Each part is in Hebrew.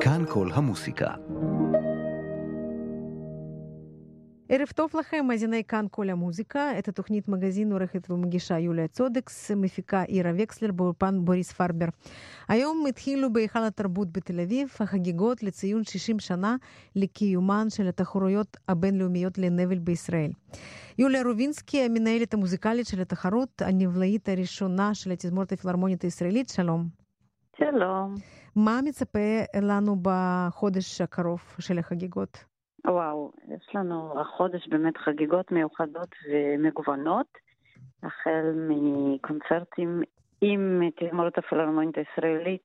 כאן כל המוסיקה. ערב טוב לכם, מאזיני כאן כל המוזיקה. את התוכנית מגזין עורכת ומגישה יוליה צודקס, מפיקה עירה וקסלר באולפן בוריס פרבר. היום התחילו בהיכל התרבות בתל אביב החגיגות לציון 60 שנה לקיומן של התחרויות הבינלאומיות לנבל בישראל. יוליה רובינסקי, המנהלת המוזיקלית של התחרות, הנבלאית הראשונה של התזמורת הפילהרמונית הישראלית, שלום. שלום. מה מצפה לנו בחודש הקרוב של החגיגות? וואו, יש לנו החודש באמת חגיגות מיוחדות ומגוונות, החל מקונצרטים עם תזמורת הפילהרמונית הישראלית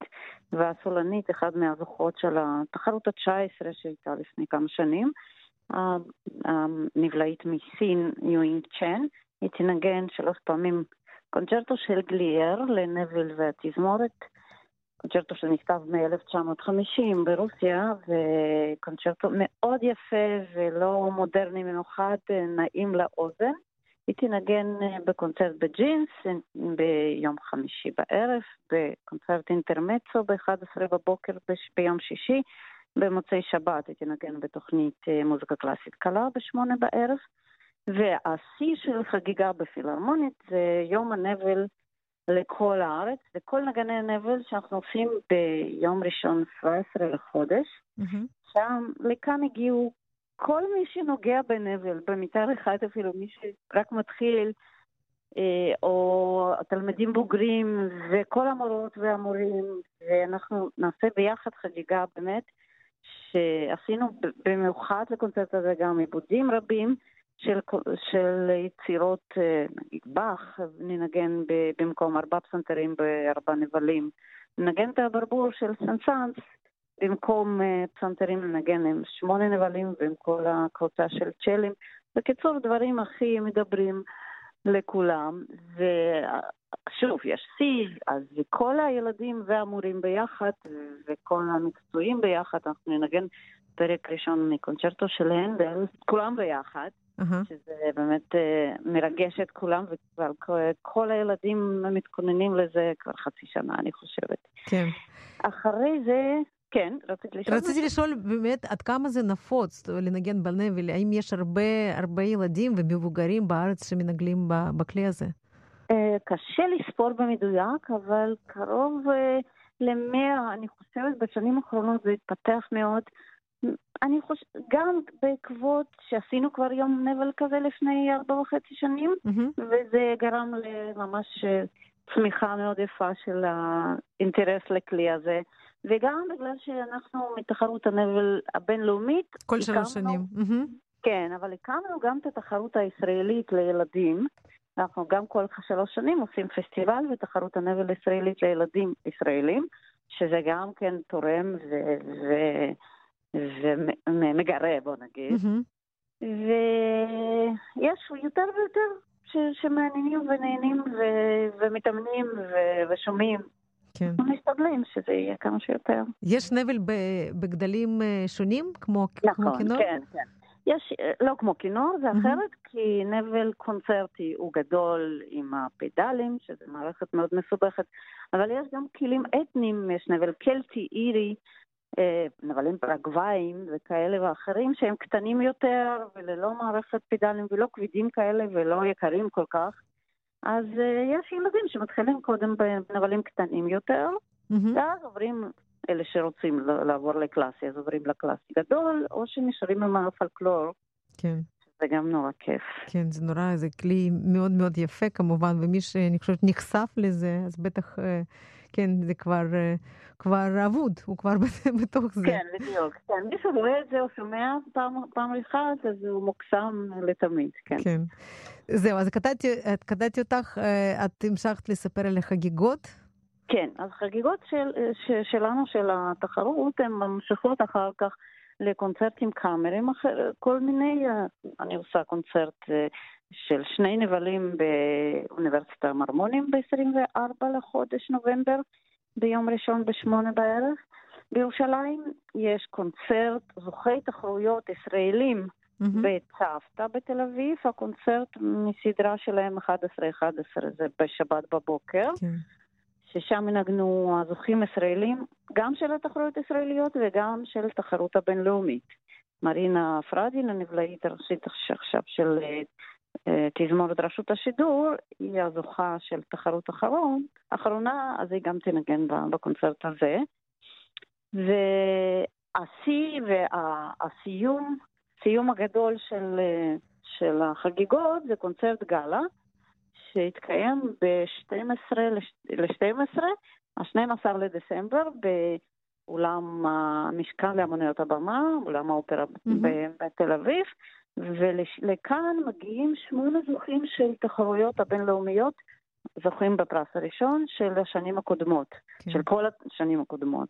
והסולנית, אחד מהזוכות של התחרות ה-19 שהייתה לפני כמה שנים, הנבלאית מסין, יואינג צ'ן, היא תנגן שלוש פעמים קונצ'רטו של גליאר לנבל והתזמורת. קונצ'רטו שנכתב מ-1950 ברוסיה, וקונצ'רטו מאוד יפה ולא מודרני במיוחד, נעים לאוזן. היא תנגן בקונצרט בג'ינס ביום חמישי בערב, בקונצרט אינטרמצו ב-11 בבוקר ביום שישי, במוצאי שבת היא תנגן בתוכנית מוזיקה קלאסית קלה בשמונה בערב, והשיא של חגיגה בפילהרמונית זה יום הנבל לכל הארץ, לכל נגני הנבל שאנחנו עושים ביום ראשון 17 לחודש. Mm-hmm. שם, לכאן הגיעו כל מי שנוגע בנבל, במתאר אחד אפילו, מי שרק מתחיל, אה, או תלמידים בוגרים, וכל המורות והמורים, ואנחנו נעשה ביחד חגיגה באמת, שעשינו במיוחד לקונצרט הזה גם עיבודים רבים. של, של יצירות, אה, נגיד באך, ננגן במקום ארבע פסנתרים בארבע נבלים. ננגן את הברבור של סנסנס, במקום אה, פסנתרים ננגן עם שמונה נבלים ועם כל הקבוצה של צ'לים. בקיצור, דברים הכי מדברים לכולם. ושוב, יש שיא, אז כל הילדים והמורים ביחד, וכל המקצועים ביחד, אנחנו ננגן פרק ראשון מקונצ'רטו של הנדל, כולם ביחד. uh-huh. שזה באמת uh, מרגש את כולם, וכבר כל הילדים מתכוננים לזה כבר חצי שנה, אני חושבת. כן. אחרי זה... כן, רציתי לשאול. רציתי לשאול באמת עד כמה זה נפוץ לנגן בנבל, האם יש הרבה, הרבה ילדים ומבוגרים בארץ שמנגלים בכלי הזה? Uh, קשה לספור במדויק, אבל קרוב uh, למאה, אני חושבת, בשנים האחרונות זה התפתח מאוד. אני חושבת, גם בעקבות שעשינו כבר יום נבל כזה לפני ארבע וחצי שנים, mm-hmm. וזה גרם לממש צמיחה מאוד יפה של האינטרס לכלי הזה. וגם בגלל שאנחנו מתחרות הנבל הבינלאומית. כל הקמנו, שלוש שנים. Mm-hmm. כן, אבל הקמנו גם את התחרות הישראלית לילדים. אנחנו גם כל שלוש שנים עושים פסטיבל ותחרות הנבל הישראלית לילדים ישראלים, שזה גם כן תורם ו... ו- ומגרה, בוא נגיד. Mm-hmm. ויש יותר ויותר ש- שמעניינים ונהנים ו- ומתאמנים ו- ושומעים. כן. אנחנו משתדלים שזה יהיה כמה שיותר. יש נבל בגדלים אה, שונים, כמו, נכון, כמו כינור? נכון, כן, כן. יש, אה, לא כמו כינור, זה אחרת, mm-hmm. כי נבל קונצרטי הוא גדול עם הפדלים, שזו מערכת מאוד מסובכת, אבל יש גם כלים אתניים, יש נבל קלטי, אירי, נבלים פרגוואים וכאלה ואחרים שהם קטנים יותר וללא מערכת פדלים ולא כבדים כאלה ולא יקרים כל כך. אז uh, יש ילדים שמתחילים קודם בנבלים קטנים יותר, mm-hmm. ואז עוברים, אלה שרוצים לעבור לקלאסי, אז עוברים לקלאסי גדול, או שנשארים עם הפלקלור. כן. זה גם נורא כיף. כן, זה נורא, זה כלי מאוד מאוד יפה כמובן, ומי שאני חושבת נחשף לזה, אז בטח, כן, זה כבר כבר אבוד, הוא כבר בתוך זה. כן, בדיוק. כן, מי שרואה את זה או שומע פעם, פעם אחת, אז הוא מוקסם לתמיד, כן. כן. זהו, אז קטעתי, קטעתי אותך, אה, את המשכת לספר על החגיגות? כן, אז חגיגות של, של, שלנו, של התחרות, הן ממשיכות אחר כך לקונצרטים קאמרים, אחר, כל מיני, אה, אני עושה קונצרט אה, של שני נבלים באוניברסיטה המרמונים ב-24 לחודש נובמבר. ביום ראשון בשמונה בערב. בירושלים יש קונצרט זוכי תחרויות ישראלים mm-hmm. בצוותא בתל אביב, הקונצרט מסדרה שלהם 11-11, זה בשבת בבוקר. כן. ששם ינגנו הזוכים ישראלים, גם של התחרויות הישראליות וגם של התחרות הבינלאומית. מרינה פרדין, הנבלעית הראשית עכשיו של אה, תזמורת רשות השידור, היא הזוכה של תחרות אחרון, אחרונה, אז היא גם תנגן בקונצרט הזה. והשיא והסיום, סיום הגדול של, של החגיגות זה קונצרט גאלה, שהתקיים ב-12 ל-12, ה-12 לדצמבר, באולם המשכן לאמנויות הבמה, אולם האופרה mm-hmm. בתל אביב, ולכאן מגיעים שמונה זוכים של תחרויות הבינלאומיות, זוכים בפרס הראשון של השנים הקודמות, כן. של כל השנים הקודמות.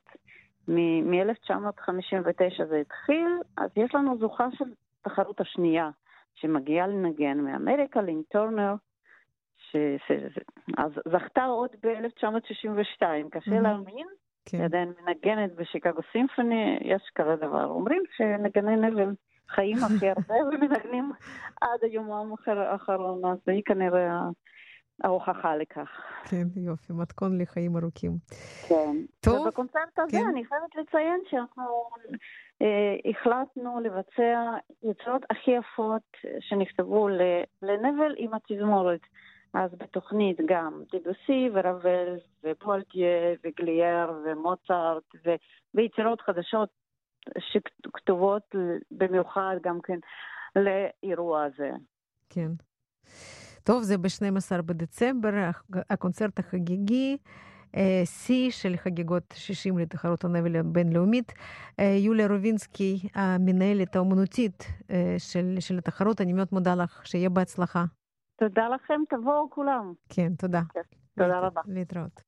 מ-1959 זה התחיל, אז יש לנו זוכה של תחרות השנייה, שמגיעה לנגן מאמריקה, לין טורנר, ש... ש... אז זכתה עוד ב-1962, קשה mm-hmm. להאמין. כן. היא עדיין מנגנת בשיקגו סימפוני, יש כזה דבר. אומרים שנגני נבל חיים הכי הרבה ומנגנים עד היום האחרון, אז היא כנראה ההוכחה לכך. כן, יופי, מתכון לחיים ארוכים. כן. טוב. ובקונצרט הזה כן. אני חייבת לציין שאנחנו אה, החלטנו לבצע יצירות הכי יפות שנכתבו לנבל עם התזמורת. אז בתוכנית גם דיבוסי ורבל ופולטיה וגלייר ומוצרט ו... ויצירות חדשות שכתובות במיוחד גם כן לאירוע הזה. כן. טוב, זה ב-12 בדצמבר, הקונצרט החגיגי, אה, שיא של חגיגות 60 לתחרות הנבל הבינלאומית. אה, יוליה רובינסקי, המנהלת האומנותית אה, של, של התחרות, אני מאוד מודה לך, שיהיה בהצלחה. תודה לכם, תבואו כולם. כן, תודה. כן, תודה רבה. להתראות.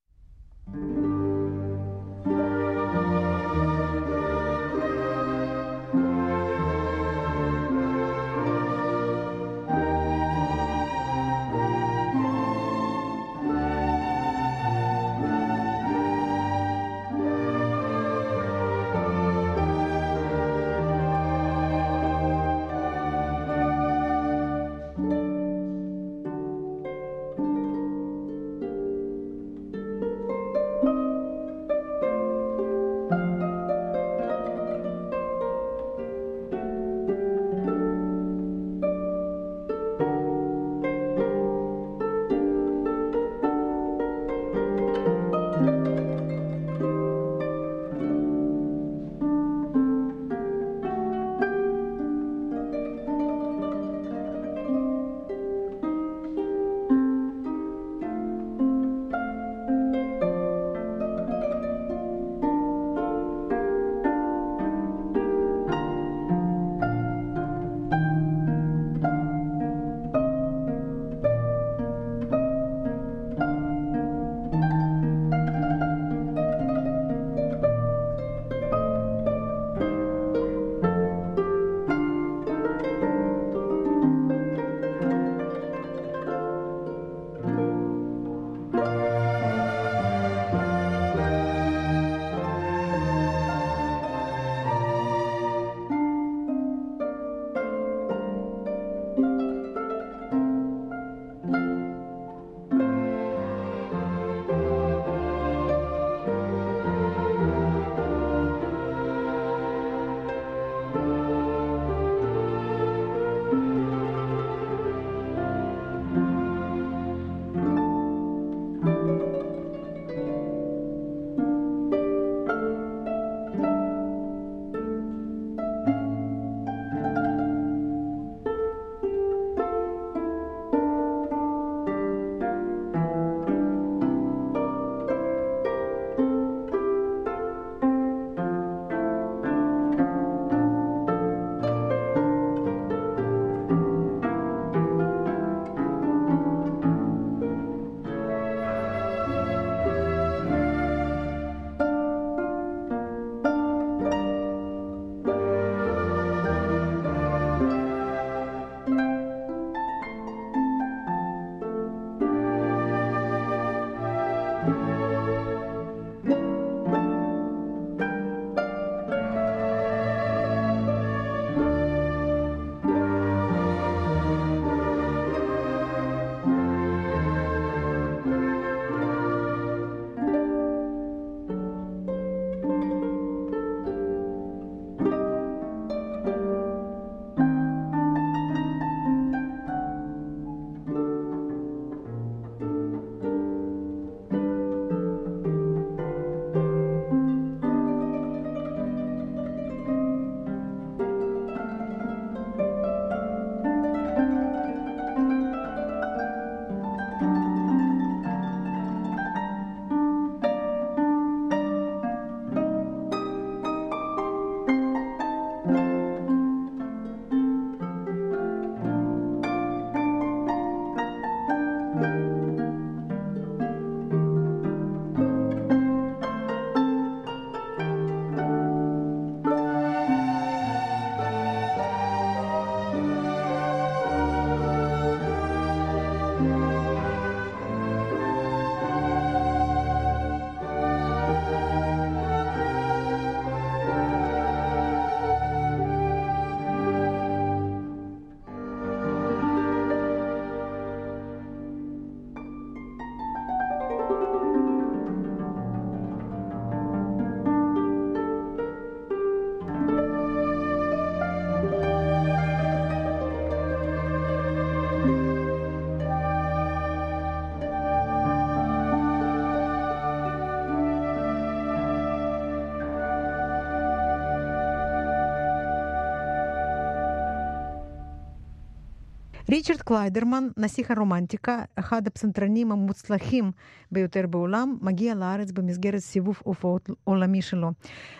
ריצ'רד קליידרמן, נסיך הרומנטיקה, אחד הפסנתרנים המוצלחים ביותר בעולם, מגיע לארץ במסגרת סיבוב הופעות עולמי שלו.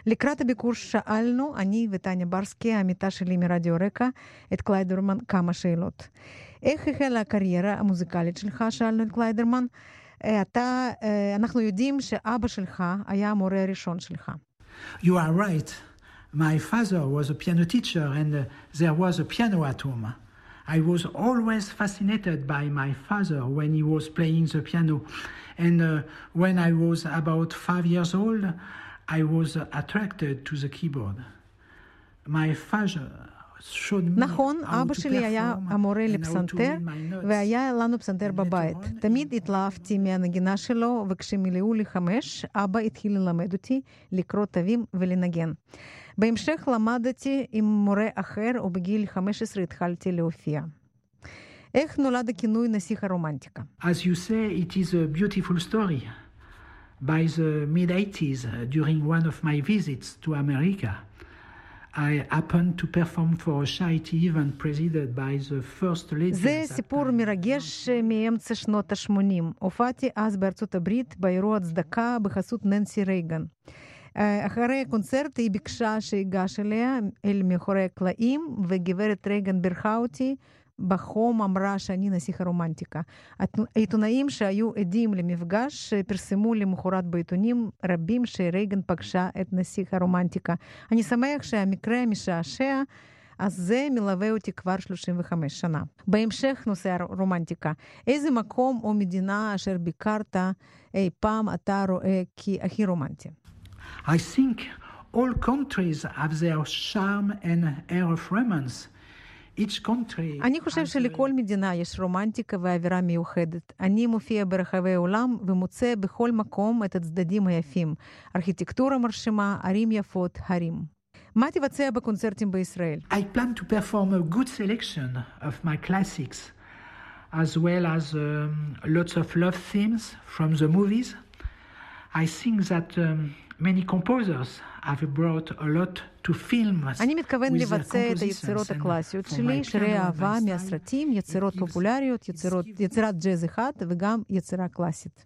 לקראת הביקור שאלנו, אני וטניה ברסקי, העמיתה שלי מרדיו רק"ע, את קליידרמן כמה שאלות. איך החלה הקריירה המוזיקלית שלך? שאלנו את קליידרמן. אתה, אנחנו יודעים שאבא שלך היה המורה הראשון שלך. You are right. My father was a piano teacher and uh, there was a piano at home. I was always fascinated by my father when he was playing the piano. And uh, when I was about five years old, I was attracted to the keyboard. My father נכון, אבא שלי היה המורה לפסנתר, והיה לנו פסנתר בבית. תמיד התלהבתי מהנגינה שלו, וכשמילאו לי חמש, אבא התחיל ללמד אותי לקרוא תווים ולנגן. בהמשך למדתי עם מורה אחר, ובגיל 15 התחלתי להופיע. איך נולד הכינוי נסיך הרומנטיקה? As you say, it is a beautiful story. By the mid-80s, during one of my visits to America, I happened to perform for a charity event presided by the first lady. זה סיפור מרגש מאמצע שנות ה-80. הופעתי אז בארצות הברית באירוע צדקה בחסות ננסי רייגן. אחרי הקונצרט היא ביקשה שאגש אליה אל מאחורי הקלעים, וגברת רייגן בירכה אותי בחום אמרה שאני נסיך הרומנטיקה. העיתונאים שהיו עדים למפגש פרסמו למחרת בעיתונים רבים שרייגן פגשה את נסיך הרומנטיקה. אני שמח שהמקרה המשעשע אז זה מלווה אותי כבר 35 שנה. בהמשך נושא הרומנטיקה. איזה מקום או מדינה אשר ביקרת אי פעם אתה רואה כהכי רומנטי? I think all countries have their charm and air of romance. אני חושב שלכל מדינה יש רומנטיקה ואווירה מיוחדת. אני מופיע ברחבי העולם ומוצא בכל מקום את הצדדים היפים. ארכיטקטורה מרשימה, ערים יפות, הרים. מה תבצע בקונצרטים בישראל? I plan to perform a good selection of my classics, as well as um, lots of love themes from the movies. I think that um, many composers have brought a lot to films. אני מתכוון לבצע את היצירות הקלאסיות שלי, שירי אהבה מהסרטים, יצירות פופולריות, יצירות, יצירת ג'אז אחד וגם יצירה קלאסית.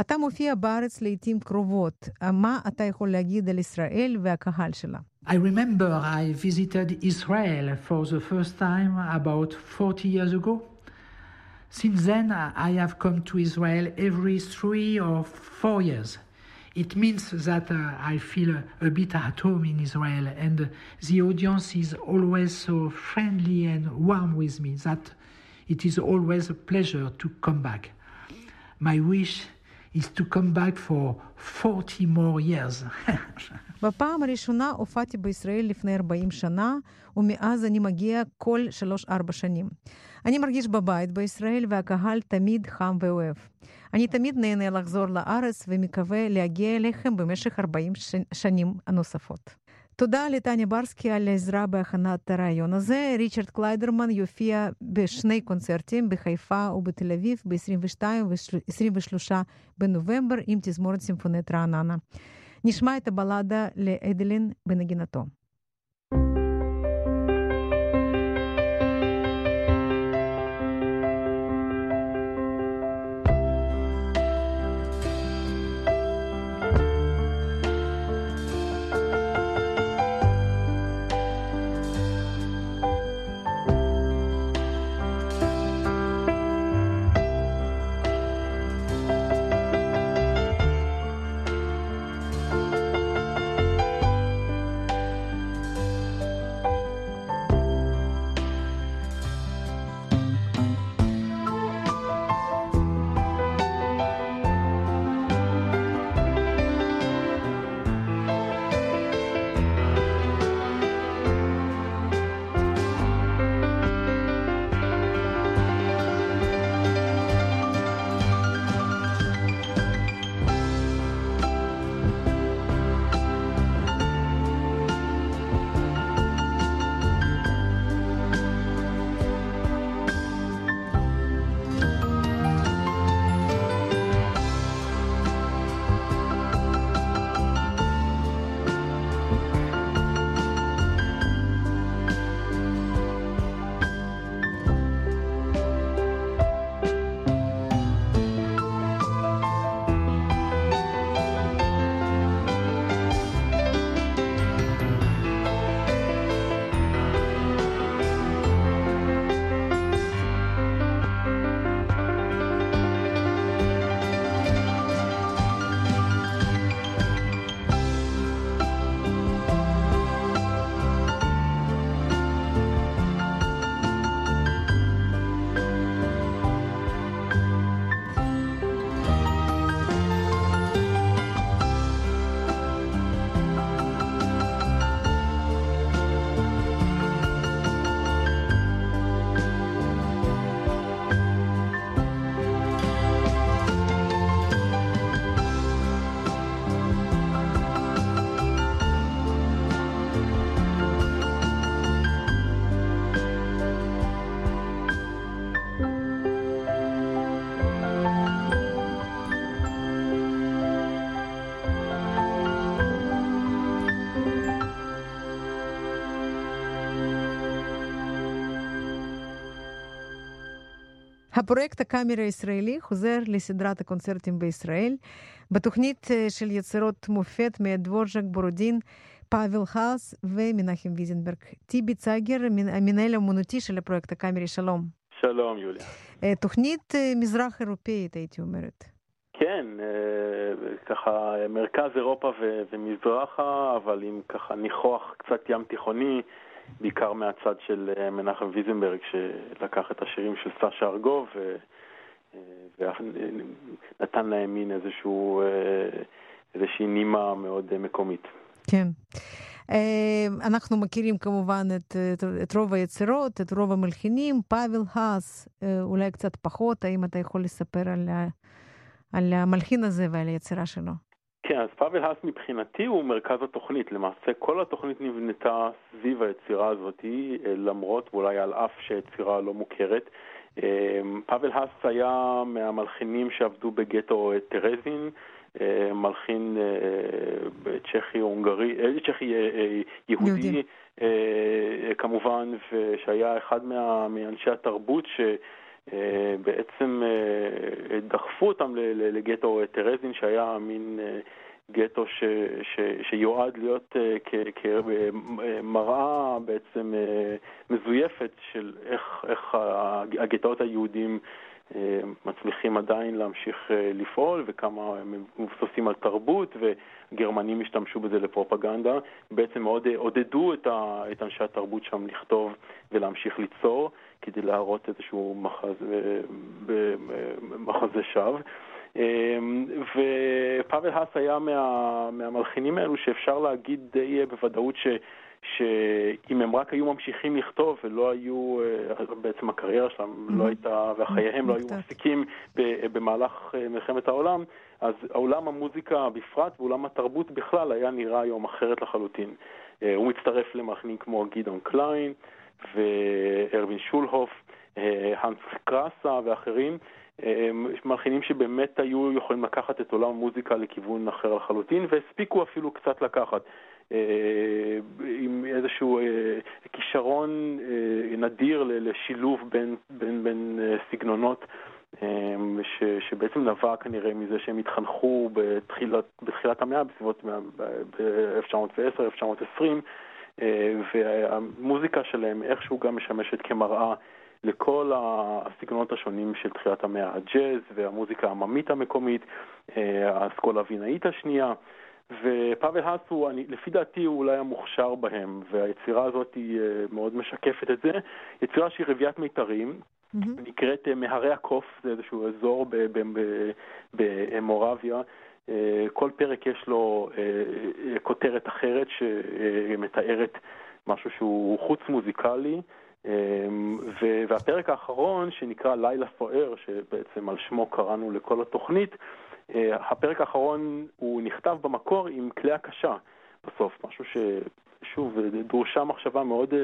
אתה מופיע בארץ לעיתים קרובות. מה אתה יכול להגיד על ישראל והקהל שלה? I remember I visited Israel for the first time about 40 years ago. Since then, I have come to Israel every three or four years. It means that uh, I feel a, a, bit at home in Israel, and uh, the audience is always so friendly and warm with me that it is always a pleasure to come back. My wish is to come back for 40 more years. בפעם הראשונה הופעתי בישראל לפני 40 שנה, ומאז אני מגיע כל 3-4 שנים. אני מרגיש בבית בישראל, והקהל תמיד חם ואוהב. אני תמיד נהנה לחזור לארץ ומקווה להגיע אליכם במשך 40 שנים הנוספות. תודה לטניה ברסקי על העזרה בהכנת הרעיון הזה. ריצ'רד קליידרמן יופיע בשני קונצרטים בחיפה ובתל אביב ב-22 ו-23 בנובמבר עם תזמורת סימפונית רעננה. נשמע את הבלדה לאדלין בנגינתו. הפרויקט הקאמרי הישראלי חוזר לסדרת הקונצרטים בישראל. בתוכנית של יצירות מופת מדבורז'ק בורודין, פאבל האס ומנחם ויזנברג. טיבי צייגר, המנהל האמנותי של הפרויקט הקאמרי, שלום. שלום, יוליה. תוכנית מזרח אירופאית, הייתי אומרת. כן, ככה מרכז אירופה ומזרחה, אבל עם ככה ניחוח קצת ים תיכוני, בעיקר מהצד של מנחם ויזנברג, שלקח את השירים של סשה ארגוב ונתן להם מין איזשהו, איזושהי נימה מאוד מקומית. כן. אנחנו מכירים כמובן את, את, את רוב היצירות, את רוב המלחינים. פאבל האס, אולי קצת פחות, האם אתה יכול לספר על, על המלחין הזה ועל היצירה שלו? כן, אז פאבל האס מבחינתי הוא מרכז התוכנית. למעשה כל התוכנית נבנתה סביב היצירה הזאת, למרות ואולי על אף שהיצירה לא מוכרת. פאבל האס היה מהמלחינים שעבדו בגטו טרזין. מלחין צ'כי-הונגרי, צ'כי יהודי כמובן, ושהיה אחד מאנשי התרבות שבעצם דחפו אותם לגטו טרזין, שהיה מין גטו ש, ש, שיועד להיות כמראה בעצם מזויפת של איך, איך הגטאות היהודים מצליחים עדיין להמשיך לפעול וכמה הם מבוססים על תרבות וגרמנים השתמשו בזה לפרופגנדה. בעצם מאוד עודדו את אנשי התרבות שם לכתוב ולהמשיך ליצור כדי להראות איזשהו מחזה, מחזה שווא. ופאבל האס היה מה, מהמלחינים האלו שאפשר להגיד די בוודאות ש... שאם הם רק היו ממשיכים לכתוב ולא היו, בעצם הקריירה שלהם לא הייתה, וחייהם לא היו מפסיקים במהלך מלחמת העולם, אז עולם המוזיקה בפרט ועולם התרבות בכלל היה נראה היום אחרת לחלוטין. הוא מצטרף למלחינים כמו גדעון קליין וארווין שולהוף, האנס קרסה ואחרים. מלחינים שבאמת היו יכולים לקחת את עולם המוזיקה לכיוון אחר לחלוטין, והספיקו אפילו קצת לקחת. עם איזשהו כישרון נדיר לשילוב בין, בין, בין סגנונות ש, שבעצם נבע כנראה מזה שהם התחנכו בתחילת, בתחילת המאה, בסביבות ב-1910-1920, והמוזיקה שלהם איכשהו גם משמשת כמראה לכל הסגנונות השונים של תחילת המאה, הג'אז והמוזיקה העממית המקומית, האסכולה הווינאית השנייה. ופאבל האס הוא, אני, לפי דעתי, הוא אולי המוכשר בהם, והיצירה הזאת היא מאוד משקפת את זה. יצירה שהיא רביית מיתרים, mm-hmm. נקראת מהרי הקוף, זה איזשהו אזור במורביה. כל פרק יש לו כותרת אחרת שמתארת משהו שהוא חוץ מוזיקלי. והפרק האחרון, שנקרא לילה סוער, שבעצם על שמו קראנו לכל התוכנית, הפרק האחרון הוא נכתב במקור עם כלי הקשה בסוף, משהו ששוב, דרושה מחשבה מאוד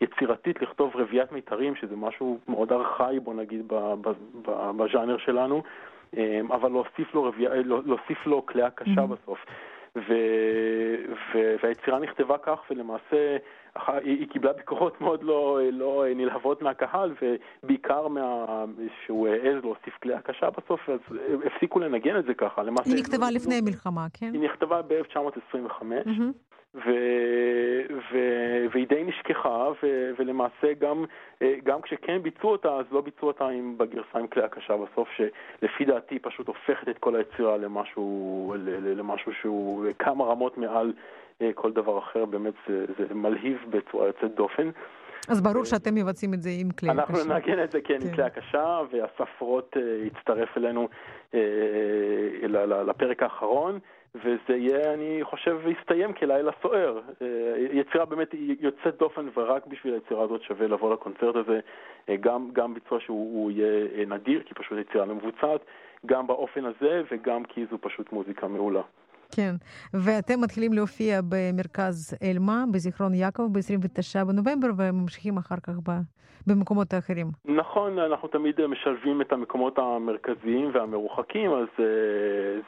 יצירתית לכתוב רביית מיתרים, שזה משהו מאוד ארכאי, בוא נגיד, בז'אנר שלנו, אבל להוסיף לו, רבי... להוסיף לו כלי הקשה mm-hmm. בסוף. ו... ו... והיצירה נכתבה כך, ולמעשה היא קיבלה ביקורות מאוד לא, לא נלהבות מהקהל, ובעיקר מה... שהוא העז להוסיף כלי הקשה בסוף, אז הפסיקו לנגן את זה ככה. למעשה, היא נכתבה לא, לפני המלחמה, כן? היא נכתבה ב-1925. Mm-hmm. ו... ו... והיא די נשכחה, ו... ולמעשה גם, גם כשכן ביצעו אותה, אז לא ביצעו אותה עם, בגרסה עם כלי הקשה בסוף, שלפי דעתי פשוט הופכת את כל היצירה למשהו, למשהו שהוא כמה רמות מעל כל דבר אחר, באמת זה, זה מלהיב בצורה יוצאת דופן. אז ברור שאתם מבצעים את זה עם כלי הקשה. אנחנו נגן את זה, כן, כן. עם כלי הקשה, והספרות יצטרף אלינו לפרק האחרון. וזה יהיה, אני חושב, יסתיים כלילה סוער. יצירה באמת יוצאת דופן, ורק בשביל היצירה הזאת שווה לבוא לקונצרט הזה, גם, גם ביצוע שהוא יהיה נדיר, כי פשוט יצירה לא מבוצעת, גם באופן הזה וגם כי זו פשוט מוזיקה מעולה. כן, ואתם מתחילים להופיע במרכז אלמה, בזיכרון יעקב, ב-29 בנובמבר, וממשיכים אחר כך במקומות האחרים. נכון, אנחנו תמיד משלבים את המקומות המרכזיים והמרוחקים, אז uh,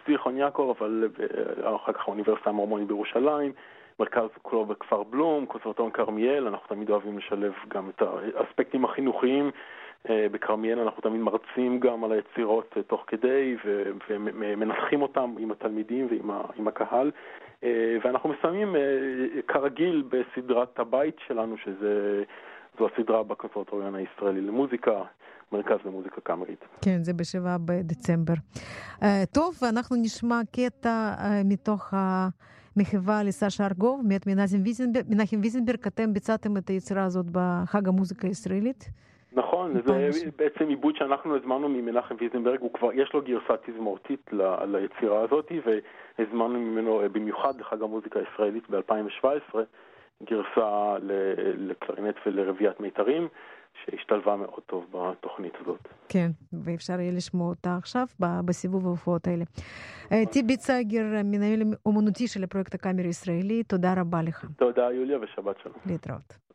זיכרון יעקב, אבל uh, אחר כך האוניברסיטה המורמונית בירושלים, מרכז כולו בכפר בלום, קונסרבטוריון כרמיאל, אנחנו תמיד אוהבים לשלב גם את האספקטים החינוכיים. בכרמיאל אנחנו תמיד מרצים גם על היצירות תוך כדי ומנחים אותם עם התלמידים ועם הקהל. ואנחנו מסיימים כרגיל בסדרת הבית שלנו, שזו הסדרה בקונסרטוריון הישראלי למוזיקה, מרכז למוזיקה קאמרית. כן, זה בשבעה בדצמבר. טוב, אנחנו נשמע קטע מתוך ה... מחווה לסשה ארגוב, מאת מנחם ויזנברג, אתם ביצעתם את היצירה הזאת בחג המוזיקה הישראלית? נכון, זה בעצם עיבוד שאנחנו הזמנו ממנחם ויזנברג, הוא כבר, יש לו גרסה תזמורתית ליצירה הזאת, והזמנו ממנו במיוחד לחג המוזיקה הישראלית ב-2017, גרסה לקלרינט ולרביעיית מיתרים. שהשתלבה מאוד טוב בתוכנית הזאת. כן, ואפשר יהיה לשמוע אותה עכשיו בסיבוב ההופעות האלה. טיבי צייגר, מנהל אומנותי של הפרויקט הקאמרי הישראלי, תודה רבה לך. תודה יוליה ושבת שלום. להתראות.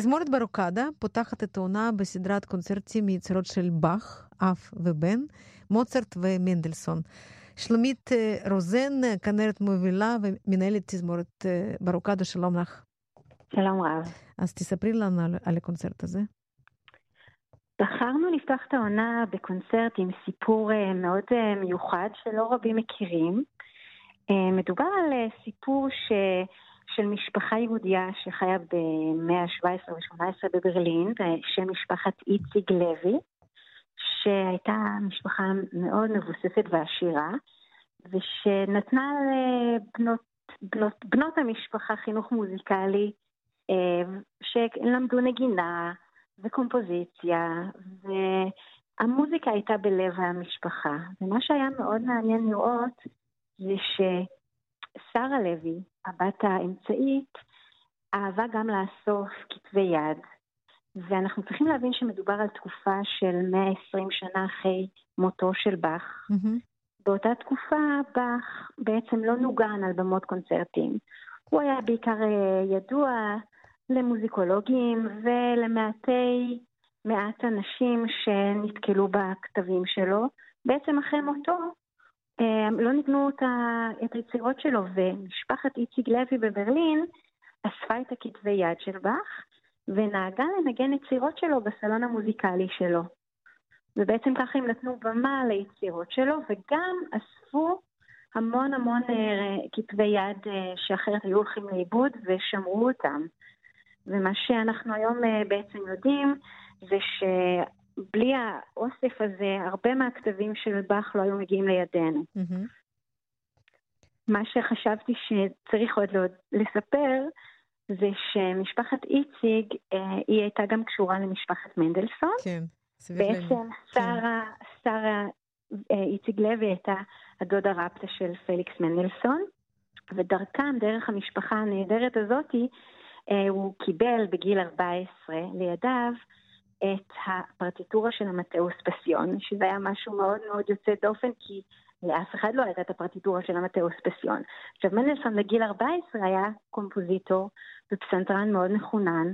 תזמורת ברוקדה פותחת את העונה בסדרת קונצרטים מיצירות של באך, אף ובן, מוצרט ומנדלסון. שלומית אה, רוזן, כנרת מובילה ומנהלת תזמורת אה, ברוקדה, שלום לך. שלום רב. אז תספרי לנו על, על הקונצרט הזה. בחרנו לפתוח את העונה בקונצרט עם סיפור אה, מאוד מיוחד שלא רבים מכירים. מדובר על סיפור ש... של משפחה יהודייה שחיה במאה ה-17 ו-18 בברלין, שם משפחת איציג לוי, שהייתה משפחה מאוד מבוססת ועשירה, ושנתנה לבנות בנות, בנות המשפחה חינוך מוזיקלי, אה, שלמדו נגינה וקומפוזיציה, והמוזיקה הייתה בלב המשפחה. ומה שהיה מאוד מעניין לראות זה ששרה לוי, הבת האמצעית, אהבה גם לאסוף כתבי יד. ואנחנו צריכים להבין שמדובר על תקופה של 120 שנה אחרי מותו של באך. Mm-hmm. באותה תקופה באך בעצם לא נוגן על במות קונצרטים. הוא היה בעיקר אה, ידוע למוזיקולוגים ולמעטי מעט אנשים שנתקלו בכתבים שלו. בעצם אחרי מותו לא ניגנו את היצירות שלו, ומשפחת איציג לוי בברלין אספה את הכתבי יד של באך ונהגה לנגן יצירות שלו בסלון המוזיקלי שלו. ובעצם ככה הם נתנו במה ליצירות שלו, וגם אספו המון המון אה, כתבי יד אה, שאחרת היו הולכים לאיבוד ושמרו אותם. ומה שאנחנו היום אה, בעצם יודעים זה שבלי האוסף הזה, הרבה מהכתבים של באך לא היו מגיעים לידינו. Mm-hmm. מה שחשבתי שצריך עוד לספר, זה שמשפחת איציג, היא הייתה גם קשורה למשפחת מנדלסון. כן. בעצם שרה, שרה אה, איציג לוי הייתה הדודה רפטה של פליקס מנדלסון, ודרכם, דרך המשפחה הנהדרת הזאתי, אה, הוא קיבל בגיל 14 לידיו את הפרטיטורה של המטאוס פסיון, שזה היה משהו מאוד מאוד יוצא דופן, כי לאף אחד לא הייתה את הפרטיטורה של המטאוס פסיון. עכשיו, מנדלסון בגיל 14 היה קומפוזיטור ופסנתרן מאוד מחונן,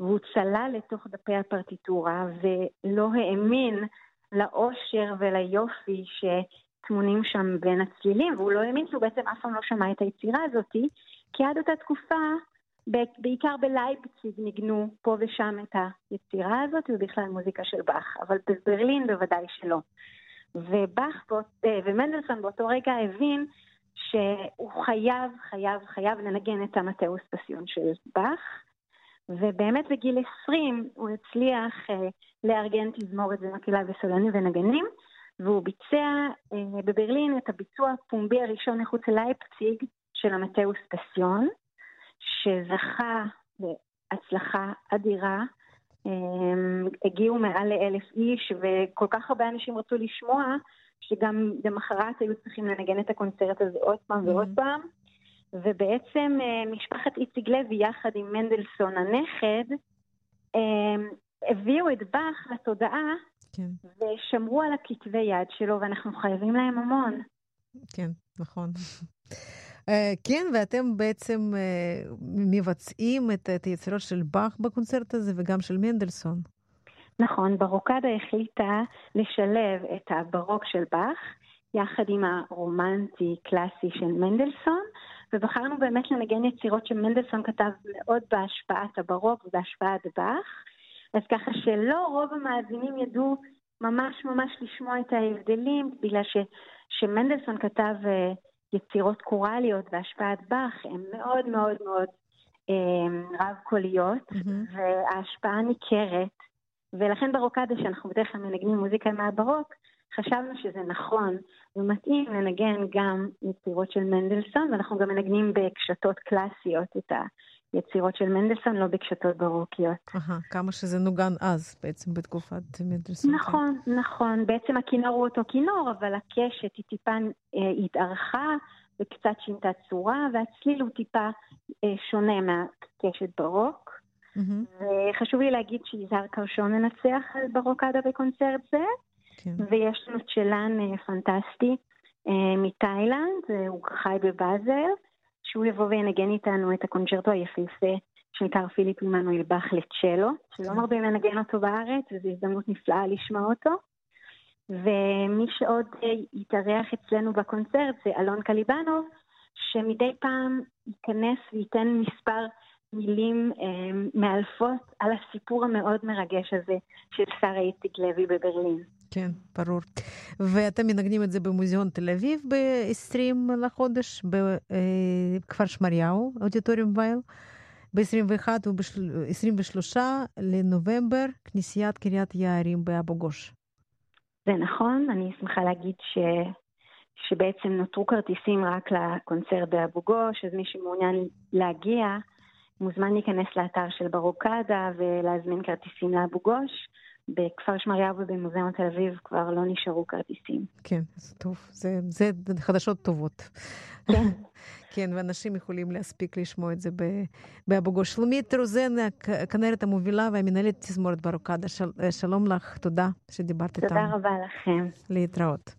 והוא צלל לתוך דפי הפרטיטורה ולא האמין לאושר וליופי שטמונים שם בין הצלילים, והוא לא האמין שהוא בעצם אף פעם לא שמע את היצירה הזאתי, כי עד אותה תקופה, בעיקר בלייפציג ניגנו פה ושם את היצירה הזאת, ובכלל מוזיקה של באך, אבל בברלין בוודאי שלא. ובאך אה, ומנדלסון באותו רגע הבין שהוא חייב, חייב, חייב לנגן את המטאוס פסיון של באך, ובאמת בגיל 20 הוא הצליח אה, לארגן תזמורת ומקהלה וסולנים ונגנים, והוא ביצע אה, בברלין את הביצוע הפומבי הראשון מחוץ ללייפציג של המטאוס פסיון, שזכה להצלחה אדירה. אה, הגיעו מעל לאלף איש, וכל כך הרבה אנשים רצו לשמוע, שגם למחרת היו צריכים לנגן את הקונצרט הזה עוד פעם ועוד mm-hmm. פעם. ובעצם אה, משפחת איציג לוי יחד עם מנדלסון הנכד, אה, הביאו את באך לתודעה כן. ושמרו על הכתבי יד שלו, ואנחנו חייבים להם המון. כן, נכון. Uh, כן, ואתם בעצם uh, מבצעים את, את היצירות של באך בקונצרט הזה וגם של מנדלסון. נכון, ברוקדה החליטה לשלב את הברוק של באך יחד עם הרומנטי-קלאסי של מנדלסון, ובחרנו באמת לנגן יצירות שמנדלסון כתב מאוד בהשפעת הברוק ובהשפעת באך, אז ככה שלא רוב המאזינים ידעו ממש ממש לשמוע את ההבדלים, בגלל ש, שמנדלסון כתב uh, יצירות קוראליות בהשפעת באך, הן מאוד מאוד מאוד um, רב-קוליות, mm-hmm. וההשפעה ניכרת, ולכן ברוקדה, שאנחנו בדרך כלל מנגנים מוזיקה מהברוק, חשבנו שזה נכון ומתאים לנגן גם יצירות של מנדלסון, ואנחנו גם מנגנים בקשתות קלאסיות את היצירות של מנדלסון, לא בקשתות ברוקיות. Aha, כמה שזה נוגן אז, בעצם בתקופת מנדלסון. נכון, כן. נכון. בעצם הכינור הוא אותו כינור, אבל הקשת היא טיפה אה, התארכה וקצת שינתה צורה, והצליל הוא טיפה אה, שונה מהקשת ברוק. Mm-hmm. וחשוב לי להגיד שיזהר קרשון מנצח על ברוקדה בקונצרט זה. כן. ויש לנו צ'לן אה, פנטסטי אה, מתאילנד, הוא חי בבאזל, שהוא יבוא וינגן איתנו את הקונצ'רטו היפהפה שנקרא פיליפ עמנואל באך לצ'לו, שלא מרבים לנגן אותו בארץ, וזו הזדמנות נפלאה לשמוע אותו. ומי שעוד יתארח אצלנו בקונצרט זה אלון קליבנוב, שמדי פעם ייכנס וייתן מספר מילים אה, מאלפות על הסיפור המאוד מרגש הזה של שרה איציק לוי בברלין. כן, ברור. ואתם מנגנים את זה במוזיאון תל אביב ב-20 לחודש, בכפר שמריהו, אודיטוריום וייל. ב-21 וב-23 לנובמבר, כנסיית קריית יערים באבו גוש. זה נכון, אני שמחה להגיד ש... שבעצם נותרו כרטיסים רק לקונצרט באבו גוש, אז מי שמעוניין להגיע מוזמן להיכנס לאתר של ברוקדה ולהזמין כרטיסים לאבו גוש. בכפר שמריהו ובמוזיאון תל אביב כבר לא נשארו כרטיסים. כן, זה טוב, זה, זה חדשות טובות. כן. כן, ואנשים יכולים להספיק לשמוע את זה באבו גוש. שלומית רוזן, הכנרת המובילה והמנהלת תזמורת ברוקדה, של, שלום לך, תודה שדיברת איתנו. תודה רבה לכם. להתראות.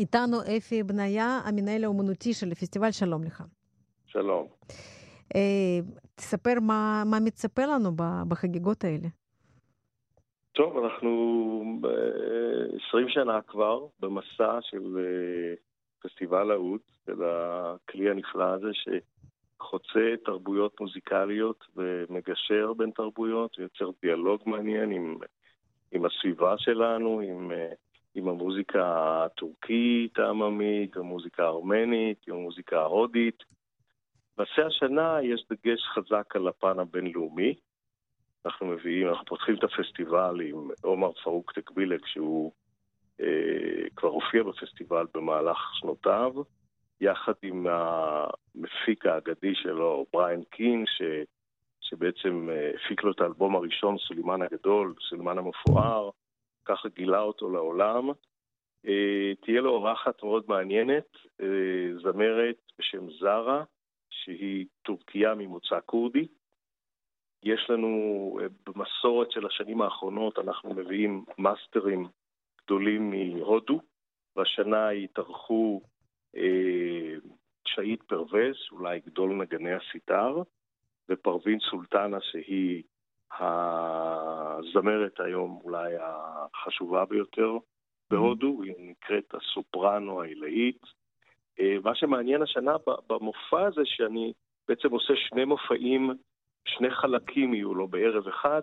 איתנו אפי בניה, המנהל האומנותי של הפסטיבל, שלום לך. שלום. אה, תספר מה, מה מצפה לנו בחגיגות האלה. טוב, אנחנו ב-20 שנה כבר במסע של אה, פסטיבל ההוד, של הכלי הנפלא הזה שחוצה תרבויות מוזיקליות ומגשר בין תרבויות, ויוצר דיאלוג מעניין עם, עם הסביבה שלנו, עם, אה, עם המוזיקה הטורקית העממית, המוזיקה הארמנית, עם המוזיקה ההודית. למעשה השנה יש דגש חזק על הפן הבינלאומי. אנחנו מביאים, אנחנו פותחים את הפסטיבל עם עומר פרוק תקבילק, שהוא אה, כבר הופיע בפסטיבל במהלך שנותיו, יחד עם המפיק האגדי שלו, בריין קין, ש, שבעצם אה, הפיק לו את האלבום הראשון, סולימן הגדול, סולימן המפואר, ככה גילה אותו לעולם. אה, תהיה לו אורחת מאוד מעניינת, אה, זמרת בשם זרה, שהיא טורקיה ממוצא כורדי. יש לנו, אה, במסורת של השנים האחרונות, אנחנו מביאים מאסטרים גדולים מהודו. והשנה התארחו אה, שאהיד פרווז, אולי גדול נגני הסיטר, ופרווין סולטנה, שהיא הזמרת היום אולי החשובה ביותר בהודו, היא נקראת הסופרנו העילאית. אה, מה שמעניין השנה במופע הזה, שאני בעצם עושה שני מופעים, שני חלקים יהיו לו בערב אחד,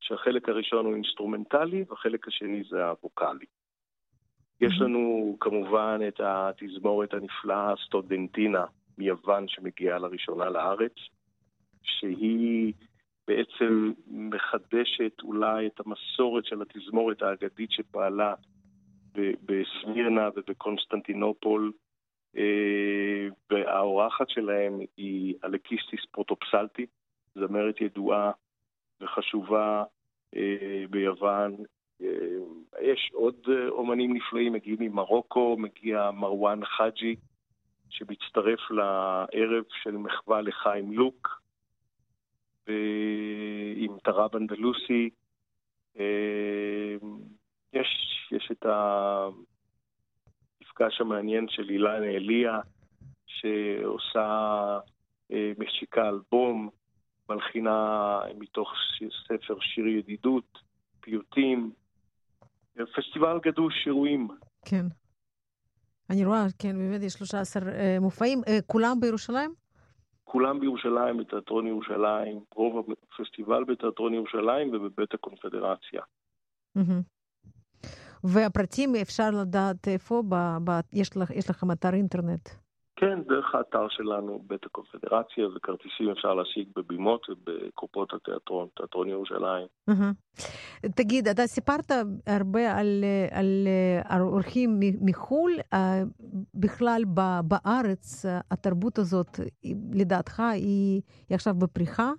שהחלק הראשון הוא אינסטרומנטלי והחלק השני זה הווקאלי. יש לנו כמובן את התזמורת הנפלאה סטודנטינה מיוון שמגיעה לראשונה לארץ, שהיא בעצם מחדשת אולי את המסורת של התזמורת האגדית שפעלה בסמירנה ובקונסטנטינופול אה, והאורחת שלהם היא אלקיסטיס פרוטופסלטי, זמרת ידועה וחשובה אה, ביוון. אה, יש עוד אומנים נפלאים, מגיעים ממרוקו, מגיע מרואן חאג'י, שמצטרף לערב של מחווה לחיים לוק, עם טראב אנדלוסי. יש, יש את. המפגש המעניין של אילנה אליה, שעושה, אה, משיקה אלבום, מלחינה מתוך ספר שיר ידידות, פיוטים, פסטיבל גדוש אירועים. כן. אני רואה, כן, באמת יש 13 אה, מופעים. אה, כולם בירושלים? כולם בירושלים, בתיאטרון ירושלים, רוב הפסטיבל בתיאטרון ירושלים ובבית הקונפדרציה. Mm-hmm. והפרטים אפשר לדעת איפה? יש לכם אתר אינטרנט. כן, דרך האתר שלנו, בית הקונפדרציה, וכרטיסים אפשר להשיג בבימות ובקופות התיאטרון, תיאטרון ירושלים. תגיד, אתה סיפרת הרבה על, על, על אורחים מחו"ל, בכלל בארץ התרבות הזאת, לדעתך, היא, היא עכשיו בפריחה?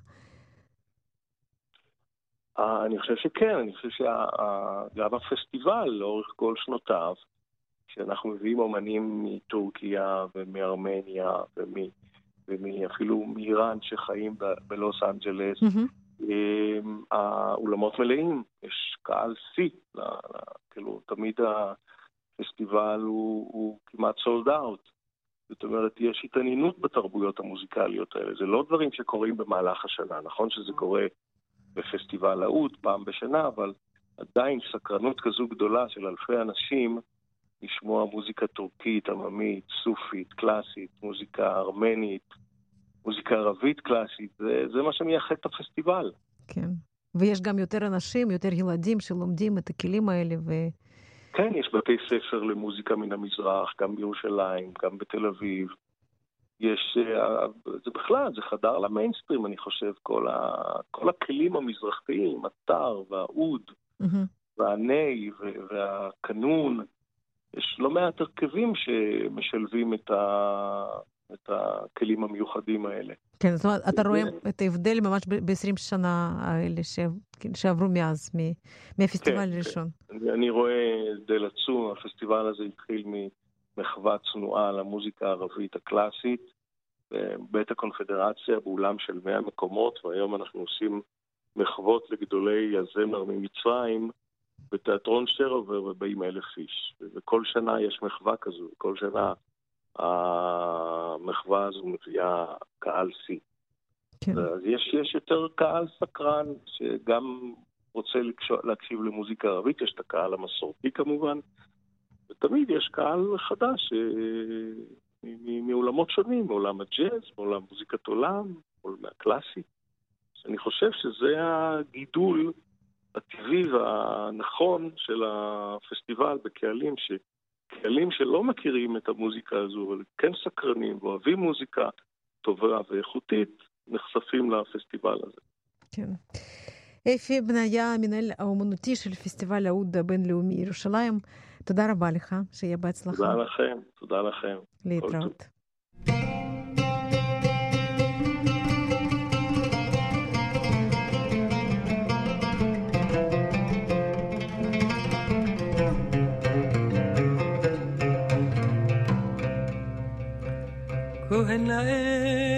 אני חושב שכן, אני חושב שגם הפסטיבל לאורך כל שנותיו, כשאנחנו מביאים אומנים מטורקיה ומארמניה ואפילו מאיראן שחיים בלוס אנג'לס, mm-hmm. האולמות מלאים, יש קהל שיא, כאילו תמיד הפסטיבל הוא, הוא כמעט סולד אאוט. זאת אומרת, יש התעניינות בתרבויות המוזיקליות האלה. זה לא דברים שקורים במהלך השנה, נכון שזה קורה בפסטיבל האוד פעם בשנה, אבל עדיין סקרנות כזו גדולה של אלפי אנשים לשמוע מוזיקה טורקית, עממית, סופית, קלאסית, מוזיקה ארמנית, מוזיקה ערבית קלאסית, זה, זה מה שמייחד את הפסטיבל. כן, ויש גם יותר אנשים, יותר ילדים שלומדים את הכלים האלה ו... כן, יש בתי ספר למוזיקה מן המזרח, גם בירושלים, גם בתל אביב. יש, אה, זה בכלל, זה חדר למיינסטרים, אני חושב, כל, ה, כל הכלים המזרחיים, הטר והאוד mm-hmm. והני והקנון, יש לא מעט הרכבים שמשלבים את, ה, את הכלים המיוחדים האלה. כן, זאת אומרת, אתה רואה את ההבדל ממש ב-20 שנה האלה כן, שעברו מאז, מהפסטיבל כן, הראשון. כן. אני רואה הבדל עצום, הפסטיבל הזה התחיל מחווה צנועה למוזיקה הערבית הקלאסית, בבית הקונפדרציה באולם של 100 מקומות, והיום אנחנו עושים מחוות לגדולי הזמר ממצרים, בתיאטרון שטרבר ובאים אלף איש. וכל שנה יש מחווה כזו, כל שנה המחווה הזו מביאה קהל שיא. כן. אז יש, יש יותר קהל סקרן, שגם רוצה להקשיב למוזיקה ערבית, יש את הקהל המסורתי כמובן, ותמיד יש קהל חדש אה, מעולמות שונים, מעולם הג'אז, מעולם מוזיקת עולם, מעולם הקלאסי. אני חושב שזה הגידול הטבעי והנכון של הפסטיבל בקהלים, שקהלים שלא מכירים את המוזיקה הזו, אבל כן סקרנים ואוהבים מוזיקה טובה ואיכותית, נחשפים לפסטיבל הזה. כן. אפי בניה, המנהל האומנותי של פסטיבל האוד הבינלאומי ירושלים, תודה רבה לך, שיהיה בהצלחה. תודה לכם, תודה לכם. להתראות. en la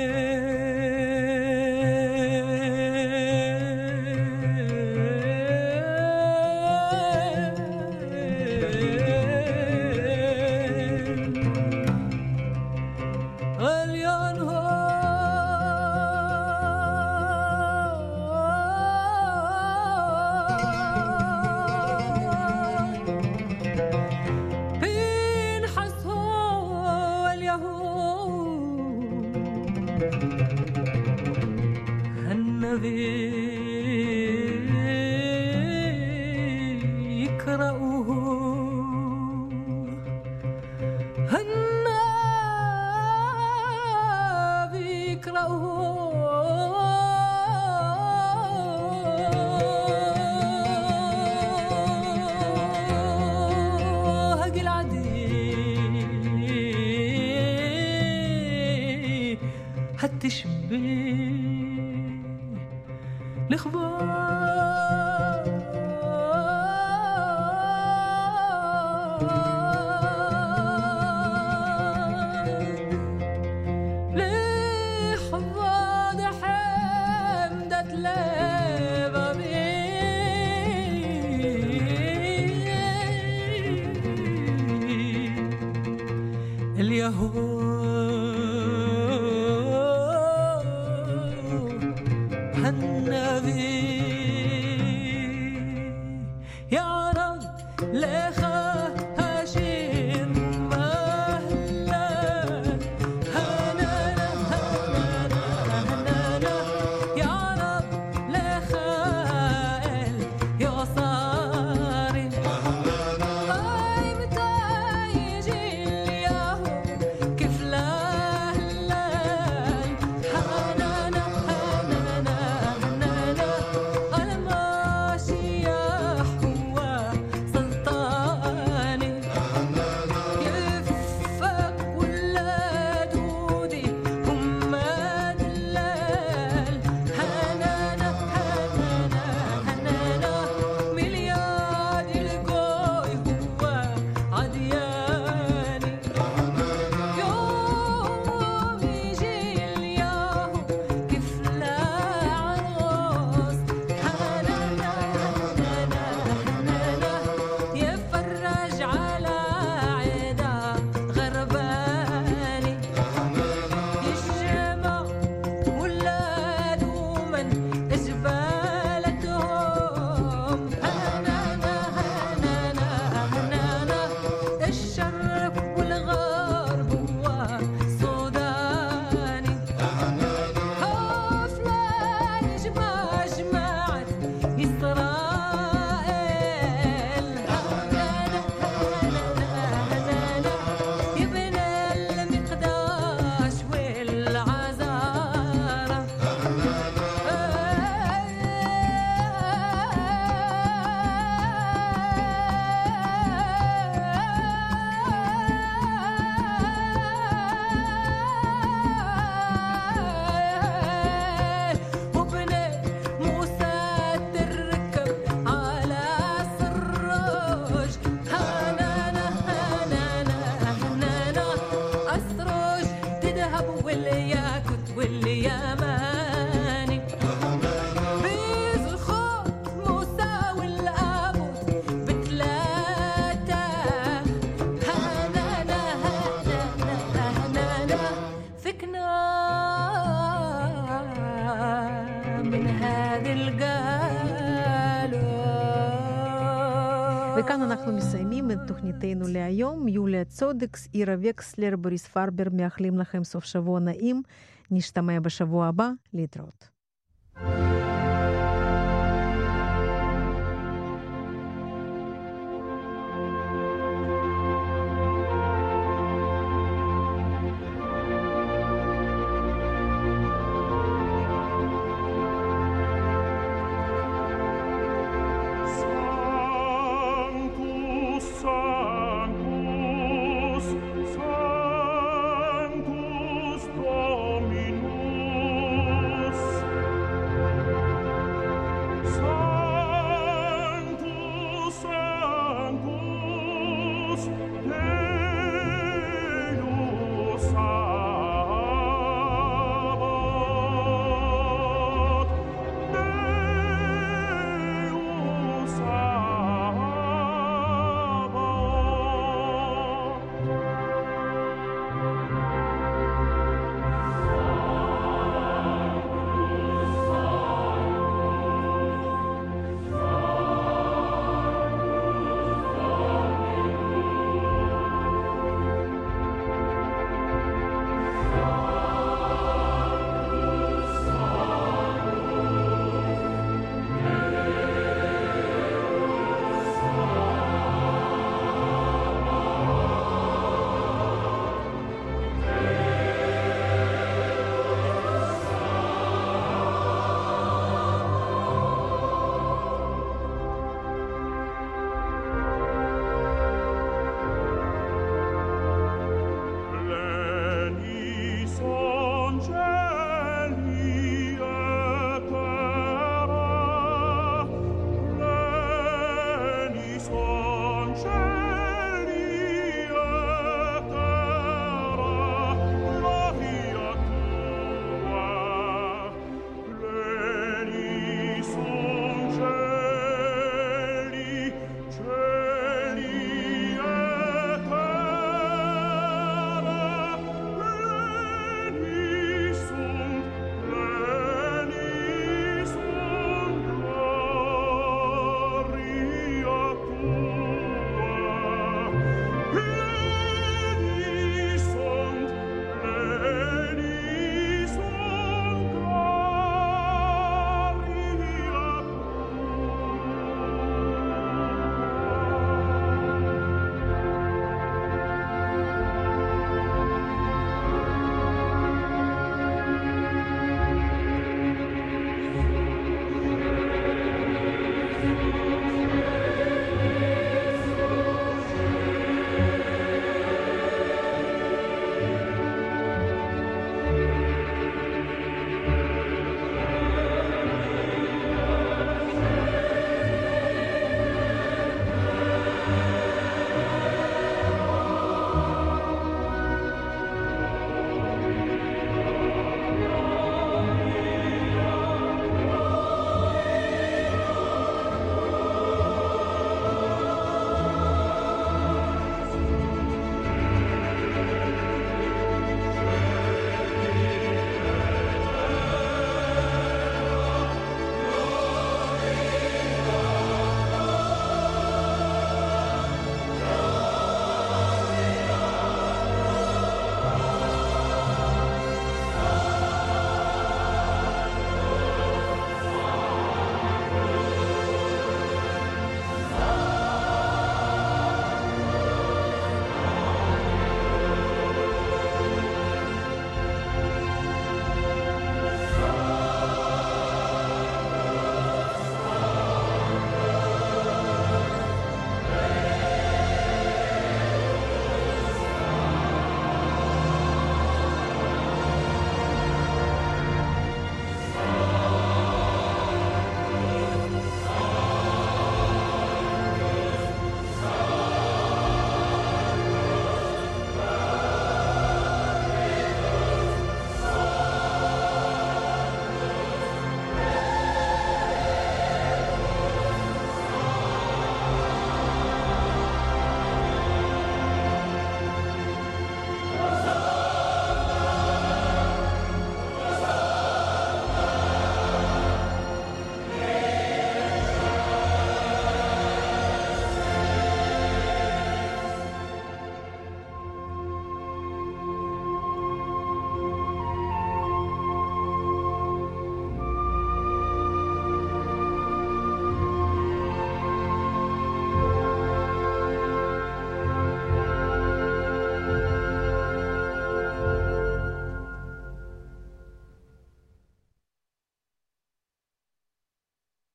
אנחנו מסיימים את תוכניתנו להיום. יוליה צודקס, עירה וקסלר, בוריס פרבר, מאחלים לכם סוף שבוע נעים. נשתמע בשבוע הבא. להתראות. thank you